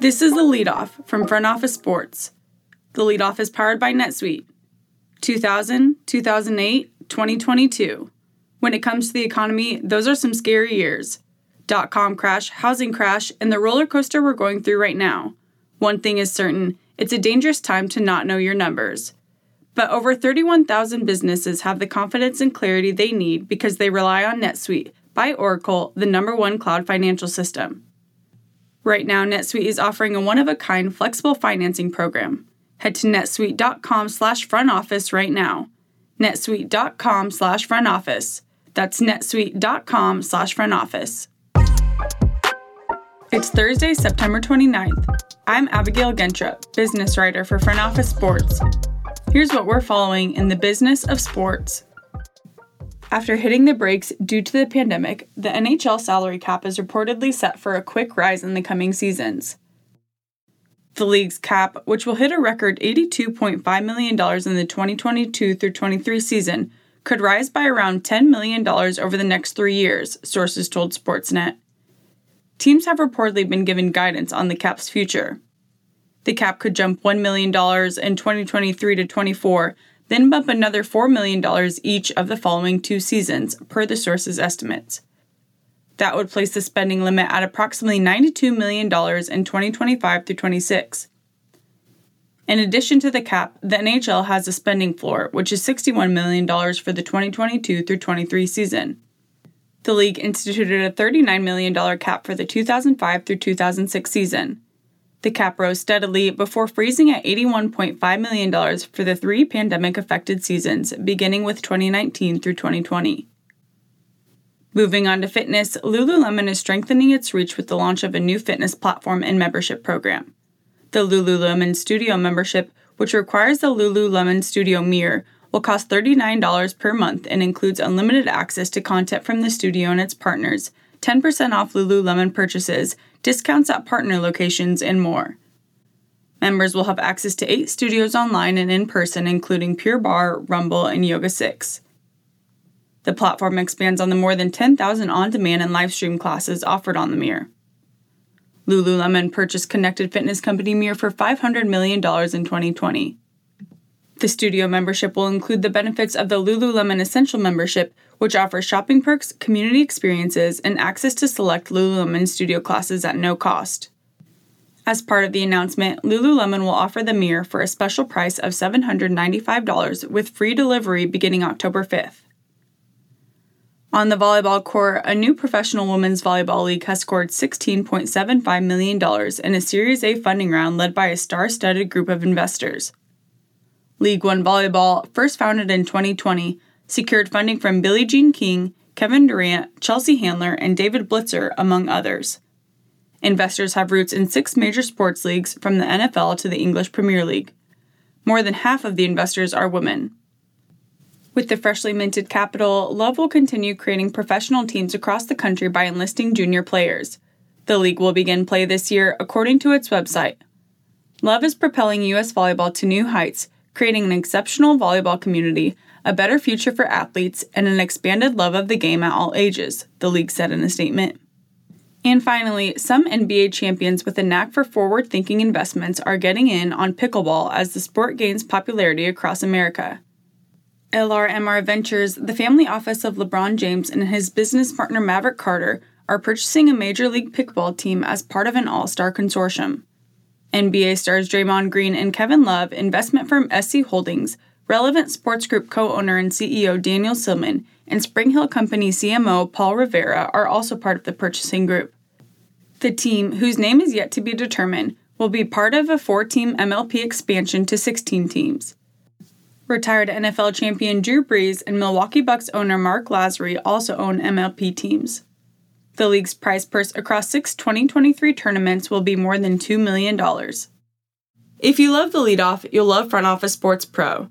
This is the leadoff from Front Office Sports. The leadoff is powered by NetSuite. 2000, 2008, 2022. When it comes to the economy, those are some scary years. Dot com crash, housing crash, and the roller coaster we're going through right now. One thing is certain it's a dangerous time to not know your numbers. But over 31,000 businesses have the confidence and clarity they need because they rely on NetSuite by Oracle, the number one cloud financial system. Right now, NetSuite is offering a one-of-a-kind flexible financing program. Head to netsuite.com slash front office right now. netsuite.com slash front office. That's netsuite.com slash front office. It's Thursday, September 29th. I'm Abigail Gentrup, business writer for Front Office Sports. Here's what we're following in the business of sports. After hitting the brakes due to the pandemic, the NHL salary cap is reportedly set for a quick rise in the coming seasons. The league's cap, which will hit a record $82.5 million in the 2022 through 23 season, could rise by around $10 million over the next three years, sources told Sportsnet. Teams have reportedly been given guidance on the cap's future. The cap could jump $1 million in 2023 to 24 then bump another $4 million each of the following two seasons, per the source's estimates. That would place the spending limit at approximately $92 million in 2025 through 26. In addition to the cap, the NHL has a spending floor, which is $61 million for the 2022 through 23 season. The league instituted a $39 million cap for the 2005 through 2006 season. The cap rose steadily before freezing at $81.5 million for the three pandemic affected seasons, beginning with 2019 through 2020. Moving on to fitness, Lululemon is strengthening its reach with the launch of a new fitness platform and membership program. The Lululemon Studio membership, which requires the Lululemon Studio Mirror, will cost $39 per month and includes unlimited access to content from the studio and its partners, 10% off Lululemon purchases, discounts at partner locations, and more. Members will have access to eight studios online and in person, including Pure Barre, Rumble, and Yoga 6. The platform expands on the more than 10,000 on demand and live stream classes offered on the Mirror. Lululemon purchased connected fitness company Mirror for $500 million in 2020. The studio membership will include the benefits of the Lululemon Essential membership, which offers shopping perks, community experiences, and access to select Lululemon studio classes at no cost. As part of the announcement, Lululemon will offer the mirror for a special price of $795 with free delivery beginning October 5th. On the volleyball court, a new professional women's volleyball league has scored $16.75 million in a Series A funding round led by a star studded group of investors. League One Volleyball, first founded in 2020, secured funding from Billie Jean King, Kevin Durant, Chelsea Handler, and David Blitzer, among others. Investors have roots in six major sports leagues from the NFL to the English Premier League. More than half of the investors are women. With the freshly minted capital, Love will continue creating professional teams across the country by enlisting junior players. The league will begin play this year, according to its website. Love is propelling U.S. volleyball to new heights creating an exceptional volleyball community, a better future for athletes, and an expanded love of the game at all ages, the league said in a statement. And finally, some NBA champions with a knack for forward thinking investments are getting in on pickleball as the sport gains popularity across America. LRMR Ventures, the family office of LeBron James and his business partner Maverick Carter, are purchasing a Major League Pickleball team as part of an all star consortium. NBA stars Draymond Green and Kevin Love, investment firm SC Holdings, Relevant Sports Group co owner and CEO Daniel Sillman, and SpringHill Company CMO Paul Rivera are also part of the purchasing group. The team, whose name is yet to be determined, will be part of a four team MLP expansion to 16 teams. Retired NFL champion Drew Brees and Milwaukee Bucks owner Mark Lasry also own MLP teams. The league's prize purse across six 2023 tournaments will be more than $2 million. If you love the leadoff, you'll love Front Office Sports Pro.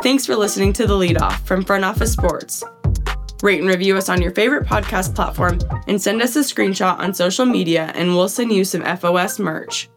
Thanks for listening to The Lead Off from Front Office Sports. Rate and review us on your favorite podcast platform and send us a screenshot on social media, and we'll send you some FOS merch.